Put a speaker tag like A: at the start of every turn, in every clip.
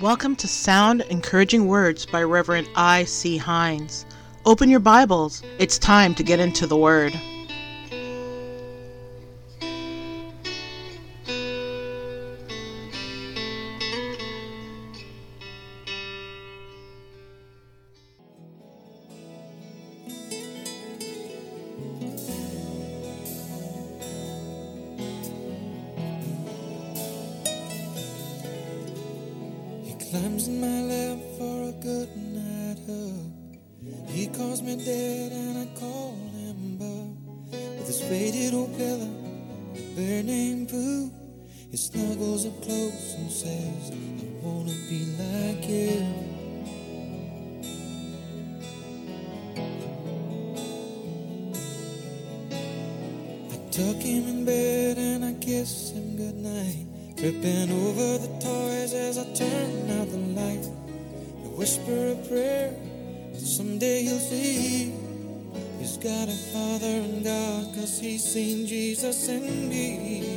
A: Welcome to Sound Encouraging Words by Reverend I. C. Hines. Open your Bibles. It's time to get into the Word.
B: Be like you. I tuck him in bed and I kiss him goodnight. Tripping over the toys as I turn out the light. I whisper a prayer that someday he'll see. He's got a father in God, cause he's seen Jesus in me.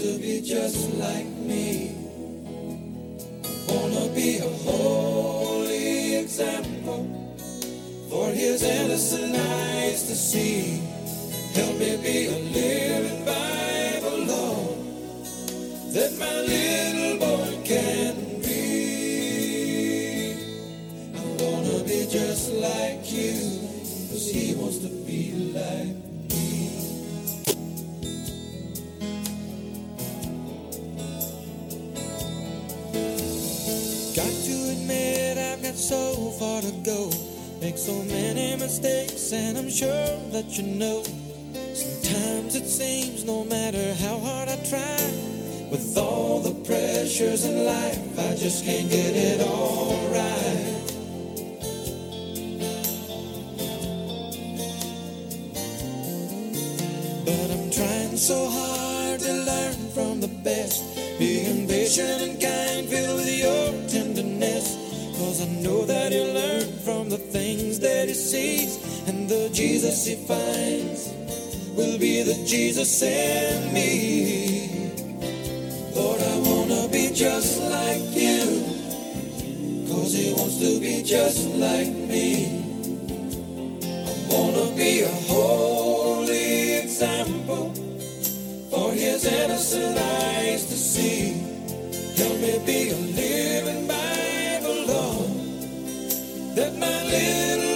B: To be just like me. Wanna be a holy example for his innocent eyes to see. Help me be a living Bible, Lord, that my little boy can read. I wanna be just like you, cause he wants to be like so far to go. Make so many mistakes, and I'm sure that you know. Sometimes it seems no matter how hard I try, with all the pressures in life, I just can't get it all right. And the Jesus he finds will be the Jesus in me. Lord, I wanna be just like you. Cause he wants to be just like me. I wanna be a holy example for his innocent eyes to see. Help me be a living Bible, Lord, that my little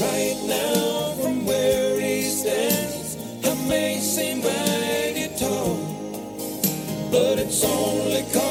B: Right now, from where he stands, I may seem mighty tall. But it's only cause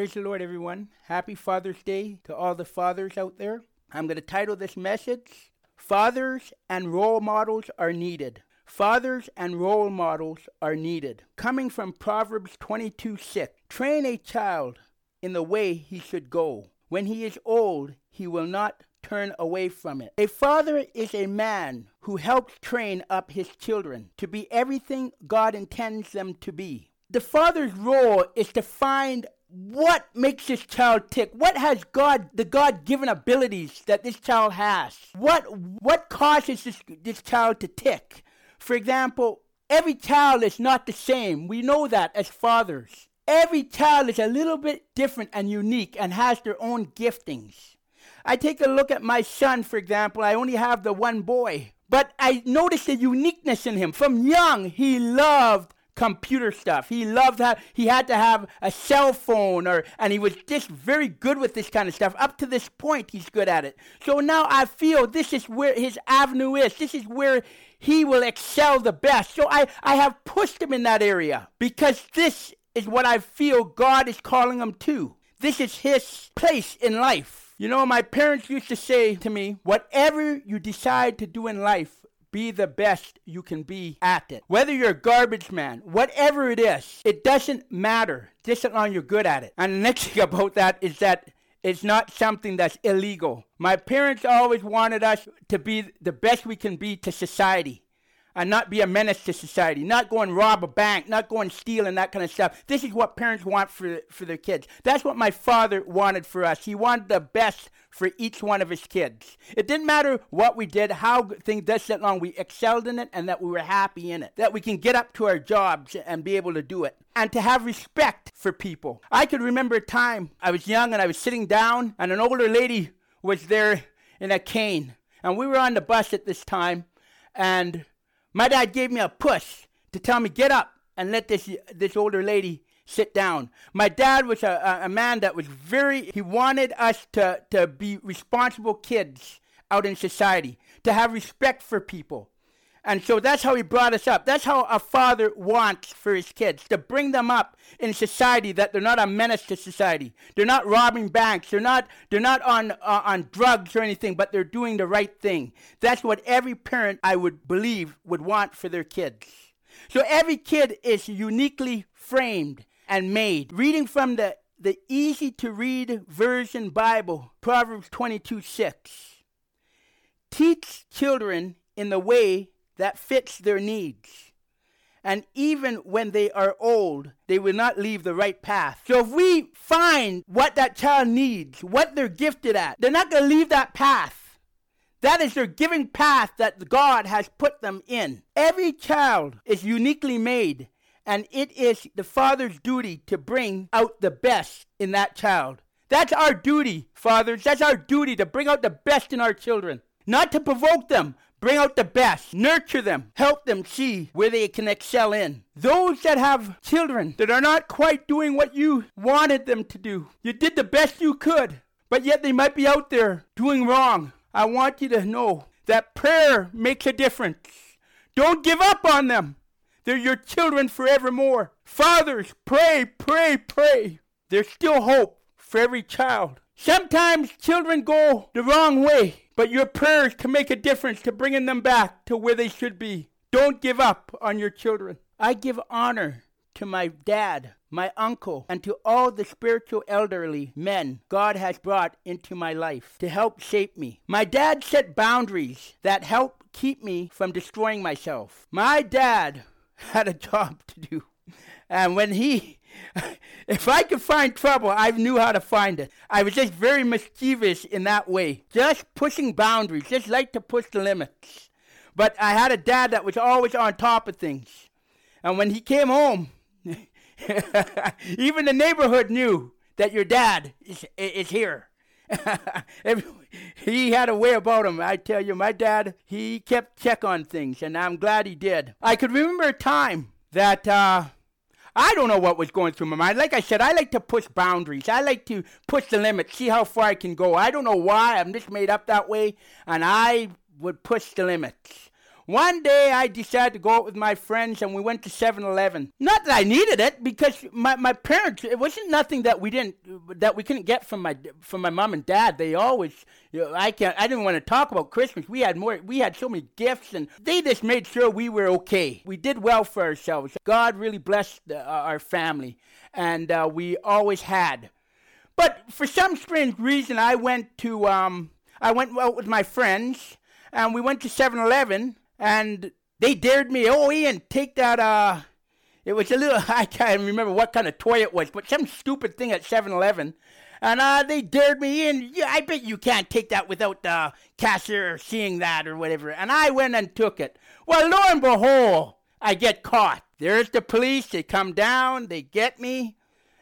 C: Praise the Lord, everyone. Happy Father's Day to all the fathers out there. I'm going to title this message Fathers and Role Models Are Needed. Fathers and role models are needed. Coming from Proverbs 22 6. Train a child in the way he should go. when he is old, he will not turn away from it. A father is a man who helps train up his children to be everything God intends them to be. The father's role is to find what makes this child tick? What has god the god-given abilities that this child has? What what causes this this child to tick? For example every child is not the same. We know that as fathers. Every child is a little bit different and unique and has their own giftings. I take a look at my son for example. I only have the one boy. But i noticed the uniqueness in him. From young he loved computer stuff. He loved how he had to have a cell phone or and he was just very good with this kind of stuff. Up to this point he's good at it. So now I feel this is where his avenue is. This is where he will excel the best. So I, I have pushed him in that area because this is what I feel God is calling him to. This is his place in life. You know, my parents used to say to me, whatever you decide to do in life, be the best you can be at it. Whether you're a garbage man, whatever it is, it doesn't matter. Just as long you're good at it. And the next thing about that is that it's not something that's illegal. My parents always wanted us to be the best we can be to society and not be a menace to society, not go and rob a bank, not go and steal and that kind of stuff. This is what parents want for, for their kids. That's what my father wanted for us. He wanted the best for each one of his kids. It didn't matter what we did, how things did that long, we excelled in it and that we were happy in it. That we can get up to our jobs and be able to do it. And to have respect for people. I could remember a time I was young and I was sitting down and an older lady was there in a cane. And we were on the bus at this time and my dad gave me a push to tell me, get up and let this, this older lady sit down. My dad was a, a, man that was very, he wanted us to, to be responsible kids out in society, to have respect for people. And so that's how he brought us up. That's how a father wants for his kids to bring them up in society that they're not a menace to society. They're not robbing banks. They're not they're not on uh, on drugs or anything, but they're doing the right thing. That's what every parent I would believe would want for their kids. So every kid is uniquely framed and made. Reading from the the easy to read version Bible, Proverbs 22 6. Teach children in the way that fits their needs. And even when they are old, they will not leave the right path. So if we find what that child needs, what they're gifted at, they're not going to leave that path. That is their giving path that God has put them in. Every child is uniquely made, and it is the father's duty to bring out the best in that child. That's our duty, fathers. That's our duty to bring out the best in our children. Not to provoke them, Bring out the best. Nurture them. Help them see where they can excel in. Those that have children that are not quite doing what you wanted them to do, you did the best you could, but yet they might be out there doing wrong. I want you to know that prayer makes a difference. Don't give up on them. They're your children forevermore. Fathers, pray, pray, pray. There's still hope for every child. Sometimes children go the wrong way. But your prayers can make a difference to bringing them back to where they should be. Don't give up on your children. I give honor to my dad, my uncle, and to all the spiritual elderly men God has brought into my life to help shape me. My dad set boundaries that help keep me from destroying myself. My dad had a job to do. And when he if I could find trouble, I knew how to find it. I was just very mischievous in that way, just pushing boundaries, just like to push the limits. But I had a dad that was always on top of things. And when he came home, even the neighborhood knew that your dad is, is here. he had a way about him. I tell you, my dad, he kept check on things, and I'm glad he did. I could remember a time that uh, I don't know what was going through my mind. Like I said, I like to push boundaries. I like to push the limits, see how far I can go. I don't know why. I'm just made up that way, and I would push the limits. One day I decided to go out with my friends and we went to 7-Eleven. Not that I needed it because my, my parents it wasn't nothing that we didn't that we couldn't get from my from my mom and dad. They always you know, I can't I didn't want to talk about Christmas. We had more we had so many gifts and they just made sure we were okay. We did well for ourselves. God really blessed uh, our family and uh, we always had But for some strange reason, I went to um, I went out with my friends, and we went to 7-Eleven, and they dared me. Oh, Ian, take that. Uh, it was a little. I can't remember what kind of toy it was, but some stupid thing at 7-Eleven. And uh, they dared me in. Yeah, I bet you can't take that without the cashier seeing that or whatever. And I went and took it. Well, lo and behold, I get caught. There's the police. They come down. They get me,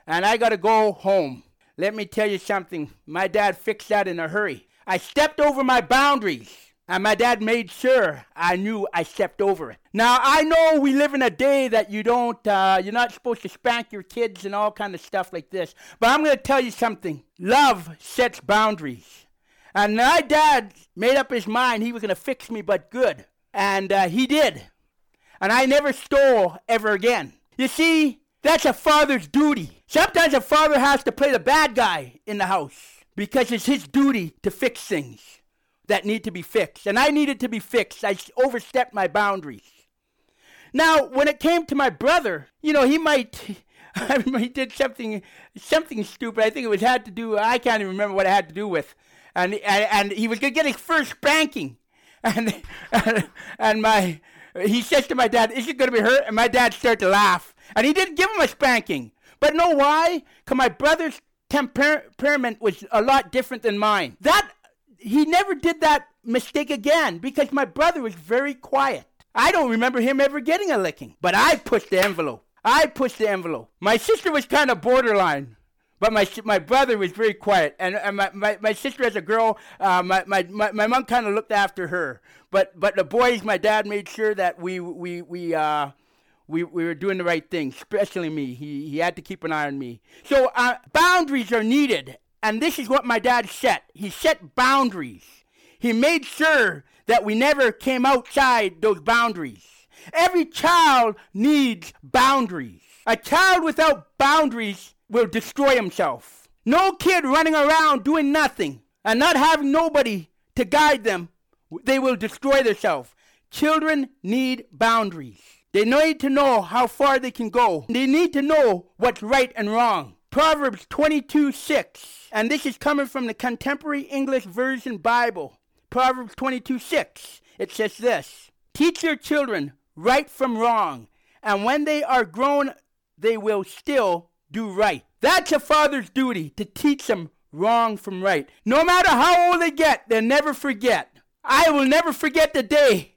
C: and I got to go home. Let me tell you something. My dad fixed that in a hurry. I stepped over my boundaries. And my dad made sure I knew I stepped over it. Now I know we live in a day that you don't, uh, you're not supposed to spank your kids and all kind of stuff like this. But I'm going to tell you something. Love sets boundaries. And my dad made up his mind he was going to fix me, but good. And uh, he did. And I never stole ever again. You see, that's a father's duty. Sometimes a father has to play the bad guy in the house because it's his duty to fix things that need to be fixed. And I needed to be fixed. I overstepped my boundaries. Now, when it came to my brother, you know, he might. he did something something stupid. I think it was had to do. I can't even remember what it had to do with, and and, and he was gonna get his first spanking, and and, my he says to my dad, "Is it gonna be hurt?" And my dad started to laugh, and he didn't give him a spanking. But know why? Because my brother's temperament was a lot different than mine. That he never did that mistake again because my brother was very quiet. I don't remember him ever getting a licking, but I pushed the envelope. I pushed the envelope. My sister was kind of borderline, but my my brother was very quiet. And, and my, my, my sister, as a girl, uh, my, my, my, my mom kind of looked after her. But but the boys, my dad made sure that we we we uh, we, we were doing the right thing, especially me. He, he had to keep an eye on me. So uh, boundaries are needed. And this is what my dad set. He set boundaries. He made sure that we never came outside those boundaries. Every child needs boundaries. A child without boundaries will destroy himself. No kid running around doing nothing and not having nobody to guide them, they will destroy themselves. Children need boundaries. They need to know how far they can go. They need to know what's right and wrong. Proverbs 22 6, and this is coming from the Contemporary English Version Bible. Proverbs 22 6. It says this Teach your children right from wrong, and when they are grown, they will still do right. That's a father's duty to teach them wrong from right. No matter how old they get, they'll never forget. I will never forget the day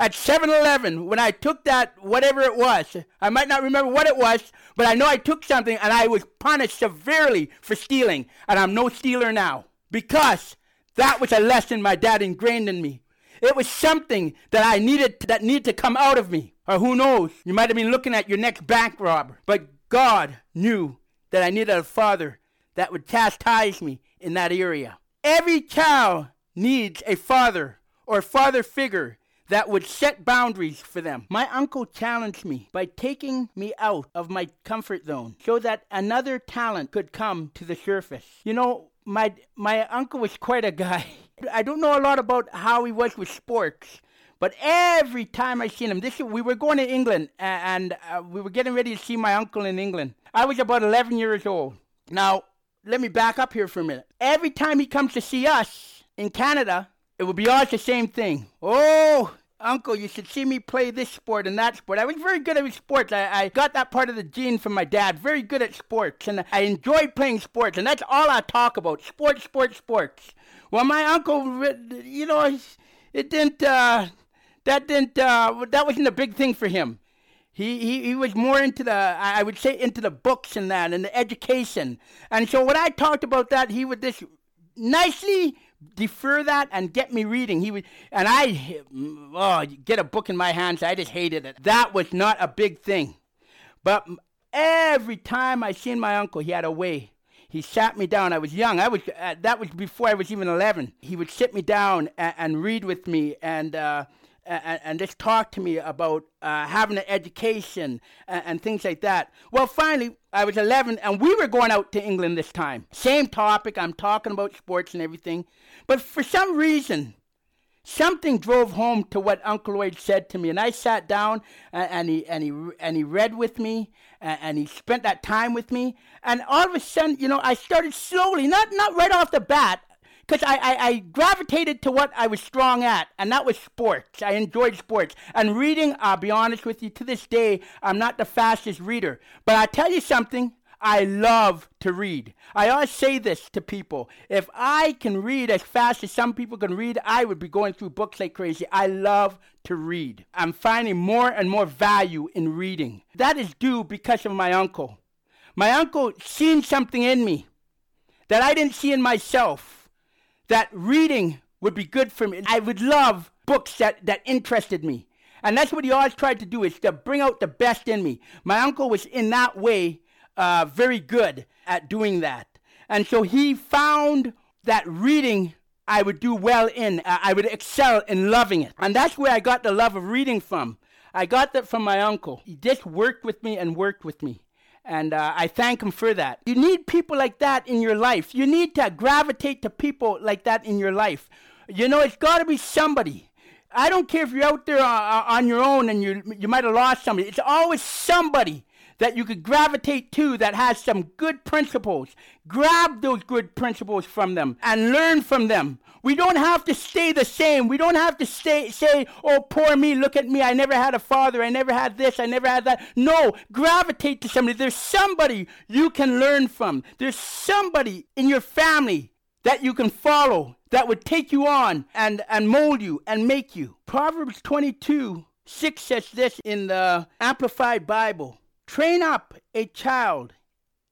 C: at 7-Eleven when I took that whatever it was. I might not remember what it was, but I know I took something and I was punished severely for stealing, and I'm no stealer now because that was a lesson my dad ingrained in me. It was something that I needed that needed to come out of me. Or who knows, you might have been looking at your next bank robber. But God knew that I needed a father that would chastise me in that area. Every child needs a father or father figure that would set boundaries for them. My uncle challenged me by taking me out of my comfort zone so that another talent could come to the surface. You know, my my uncle was quite a guy. I don't know a lot about how he was with sports, but every time I seen him, this we were going to England and uh, we were getting ready to see my uncle in England. I was about 11 years old. Now, let me back up here for a minute. Every time he comes to see us in Canada, it would be always the same thing. Oh, Uncle, you should see me play this sport and that sport. I was very good at sports. I, I got that part of the gene from my dad. Very good at sports. And I enjoyed playing sports. And that's all I talk about sports, sports, sports. Well, my uncle, you know, it didn't, uh, that didn't, uh, that wasn't a big thing for him. He, he, he was more into the, I would say, into the books and that and the education. And so when I talked about that, he would just nicely defer that and get me reading. He would, and I, oh, get a book in my hands. I just hated it. That was not a big thing. But every time I seen my uncle, he had a way. He sat me down. I was young. I was uh, that was before I was even eleven. He would sit me down and, and read with me, and uh, and, and just talk to me about uh, having an education and, and, things like that. Well, finally, I was 11 and we were going out to England this time. Same topic. I'm talking about sports and everything. But for some reason, something drove home to what Uncle Lloyd said to me, and I sat down and, and he and he and he read with me, and, and, he spent that time with me, and all of a sudden, you know, I started slowly, not not right off the bat, because I, I, I gravitated to what I was strong at, and that was sports. I enjoyed sports and reading. I'll be honest with you, to this day, I'm not the fastest reader, but I tell you something. I love to read. I always say this to people. If I can read as fast as some people can read, I would be going through books like crazy. I love to read. I'm finding more and more value in reading. That is due because of my uncle. My uncle seen something in me that I didn't see in myself. That reading would be good for me. I would love books that, that interested me. And that's what he always tried to do is to bring out the best in me. My uncle was in that way uh, very good at doing that. And so he found that reading I would do well in, I would excel in loving it. And that's where I got the love of reading from. I got that from my uncle. He just worked with me and worked with me. And uh, I thank him for that. You need people like that in your life. You need to gravitate to people like that in your life. You know, it's got to be somebody. I don't care if you're out there uh, uh, on your own and you, you might have lost somebody. It's always somebody that you could gravitate to that has some good principles. Grab those good principles from them and learn from them. We don't have to stay the same. We don't have to stay, say, oh, poor me, look at me. I never had a father. I never had this. I never had that. No, gravitate to somebody. There's somebody you can learn from. There's somebody in your family that you can follow that would take you on and, and mold you and make you. Proverbs 22 6 says this in the Amplified Bible Train up a child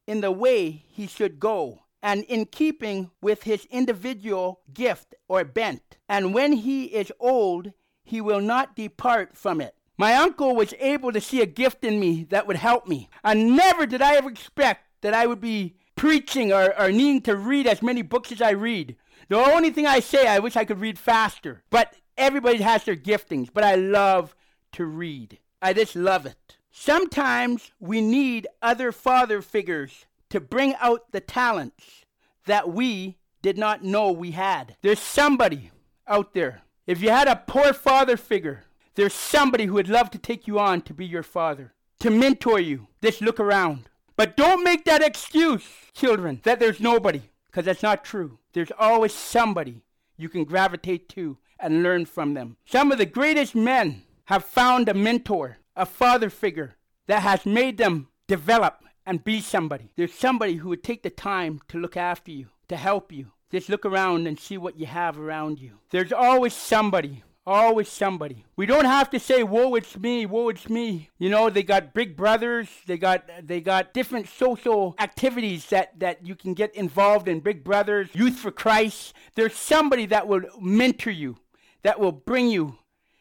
C: in the way he should go and in keeping with his individual gift or bent. And when he is old, he will not depart from it. My uncle was able to see a gift in me that would help me. And never did I ever expect that I would be preaching or, or needing to read as many books as I read. The only thing I say, I wish I could read faster. But everybody has their giftings. But I love to read. I just love it. Sometimes we need other father figures to bring out the talents that we did not know we had. There's somebody out there. If you had a poor father figure, there's somebody who would love to take you on to be your father, to mentor you. Just look around. But don't make that excuse, children, that there's nobody, because that's not true. There's always somebody you can gravitate to and learn from them. Some of the greatest men have found a mentor a father figure that has made them develop and be somebody. There's somebody who would take the time to look after you, to help you. Just look around and see what you have around you. There's always somebody. Always somebody. We don't have to say, "Woe, it's me! Woe, it's me!" You know, they got big brothers. They got they got different social activities that that you can get involved in. Big Brothers, Youth for Christ. There's somebody that will mentor you, that will bring you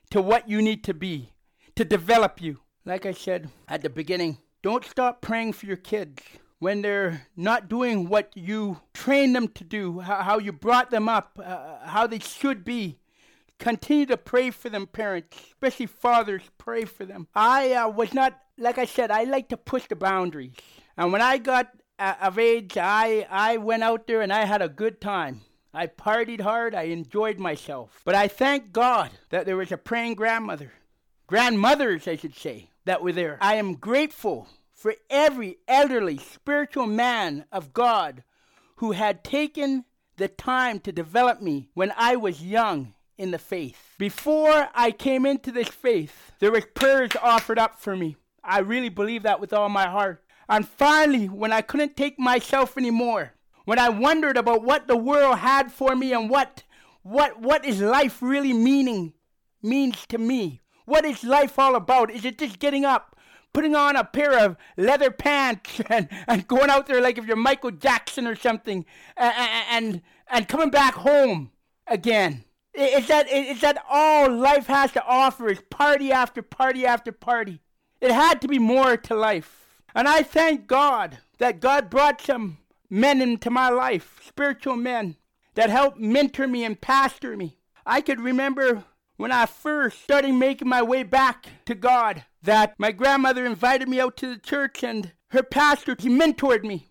C: to what you need to be to develop you. Like I said at the beginning, don't stop praying for your kids when they're not doing what you trained them to do, how, you brought them up, uh, how they should be. Continue to pray for them, parents, especially fathers, pray for them. I uh, was not, like I said, I like to push the boundaries. And when I got uh, of age, I, I went out there and I had a good time. I partied hard, I enjoyed myself. But I thank God that there was a praying grandmother grandmothers, I should say, that were there. I am grateful for every elderly spiritual man of God who had taken the time to develop me when I was young in the faith. Before I came into this faith, there was prayers offered up for me. I really believe that with all my heart. And finally, when I couldn't take myself anymore, when I wondered about what the world had for me and what what what is life really meaning means to me, what is life all about? Is it just getting up, putting on a pair of leather pants and, and going out there like if you're Michael Jackson or something and, and, and coming back home again? Is that, is that all life has to offer is party after party after party? It had to be more to life. And I thank God that God brought some men into my life, spiritual men, that helped mentor me and pastor me. I could remember when I first started making my way back to God that my grandmother invited me out to the church and her pastor, he mentored me.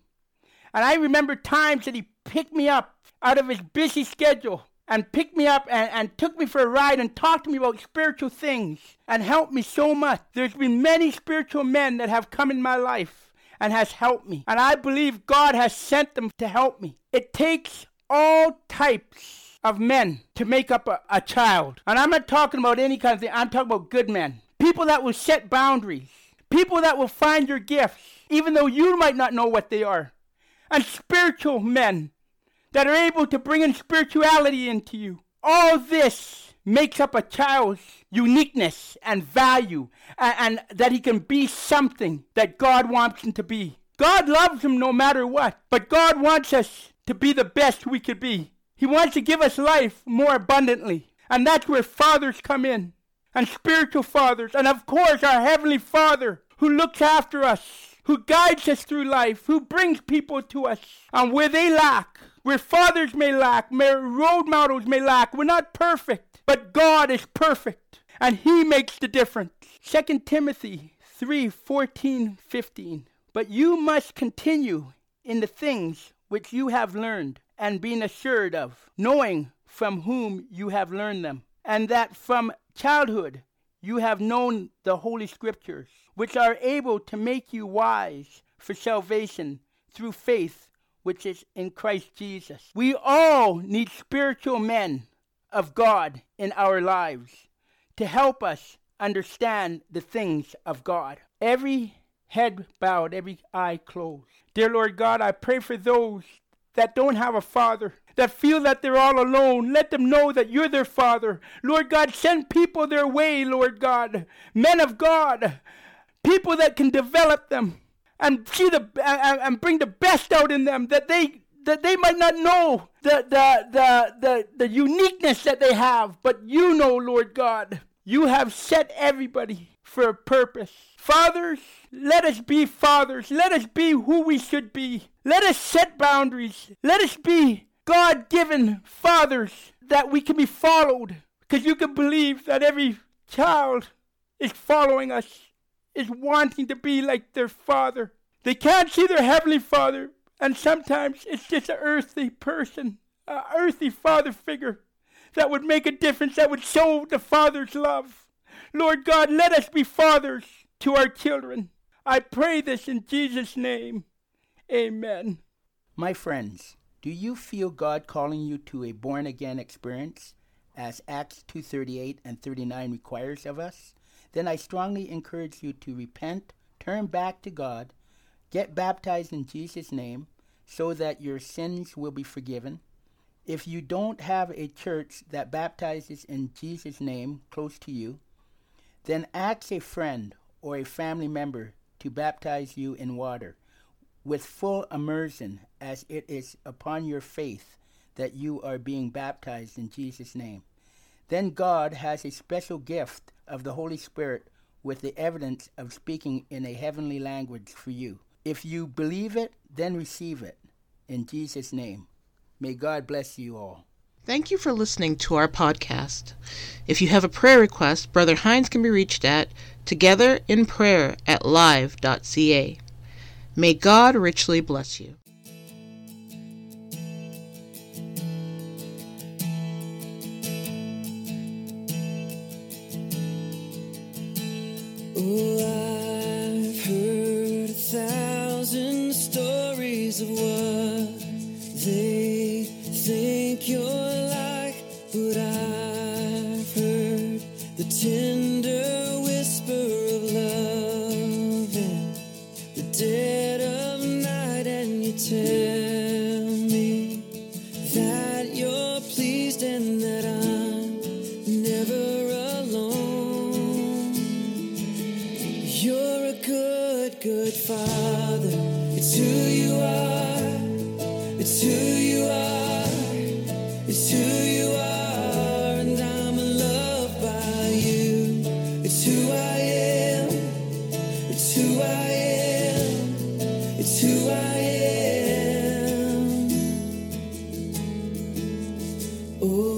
C: And I remember times that he picked me up out of his busy schedule and picked me up and, and took me for a ride and talked to me about spiritual things and helped me so much. There's been many spiritual men that have come in my life and has helped me. And I believe God has sent them to help me. It takes all types of men to make up a, a child. And I'm not talking about any kind of thing. I'm talking about good men. People that will set boundaries. People that will find your gifts, even though you might not know what they are. And spiritual men that are able to bring in spirituality into you. All this makes up a child's uniqueness and value, and, and, that he can be something that God wants him to be. God loves him no matter what, but God wants us to be the best we could be. He wants to give us life more abundantly, and that's where fathers come in, and spiritual fathers, and of course our Heavenly Father who looks after us, who guides us through life, who brings people to us, and where they lack, where fathers may lack, where role models may lack. We're not perfect, but God is perfect, and He makes the difference. 2 Timothy 3 14, 15. But you must continue in the things which you have learned and being assured of, knowing from whom you have learned them, and that from childhood you have known the Holy Scriptures, which are able to make you wise for salvation through faith which is in Christ Jesus. We all need spiritual men of God in our lives to help us understand the things of God. Every head bowed, every eye closed. Dear Lord God, I pray for those that don't have a father, that feel that they're all alone. Let them know that you're their father. Lord God, send people their way, Lord God, men of God, people that can develop them and see the and, and bring the best out in them that they that they might not know the, the, the, the, the uniqueness that they have, but you know, Lord God, you have set everybody for a purpose. Fathers, let us be fathers. Let us be who we should be. Let us set boundaries. Let us be God given fathers that we can be followed. Because you can believe that every child is following us is wanting to be like their father. They can't see their heavenly father, and sometimes it's just an earthly person, an earthly father figure that would make a difference, that would show the father's love. Lord God, let us be fathers to our children. I pray this in Jesus' name. Amen. My friends, do you feel God calling you to a born again experience as Acts 2:38 and 39 requires of us? then I strongly encourage you to repent, turn back to God, get baptized in Jesus' name so that your sins will be forgiven. If you don't have a church that baptizes in Jesus' name close to you, then ask a friend or a family member to baptize you in water with full immersion as it is upon your faith that you are being baptized in Jesus' name. Then God has a special gift of the Holy Spirit with the evidence of speaking in a heavenly language for you. If you believe it, then receive it. In Jesus' name. May God bless you all.
A: Thank you for listening to our podcast. If you have a prayer request, Brother Hines can be reached at togetherinprayer at live.ca. May God richly bless you.
B: Oh, I've heard a thousand stories of what Oh,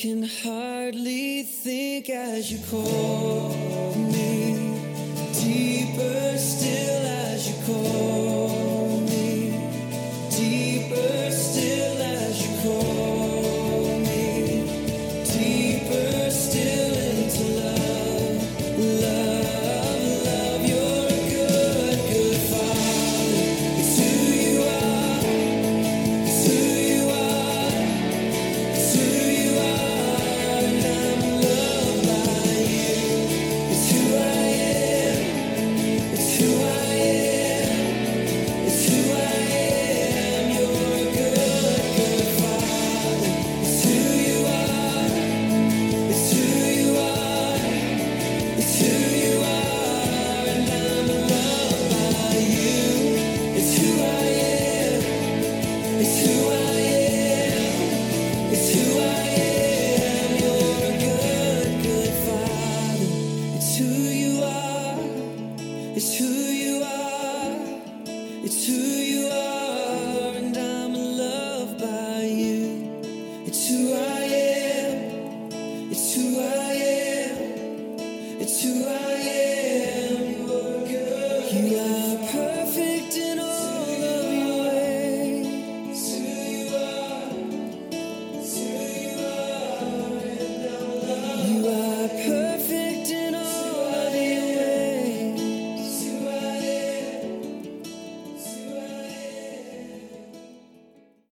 B: can hardly think as you call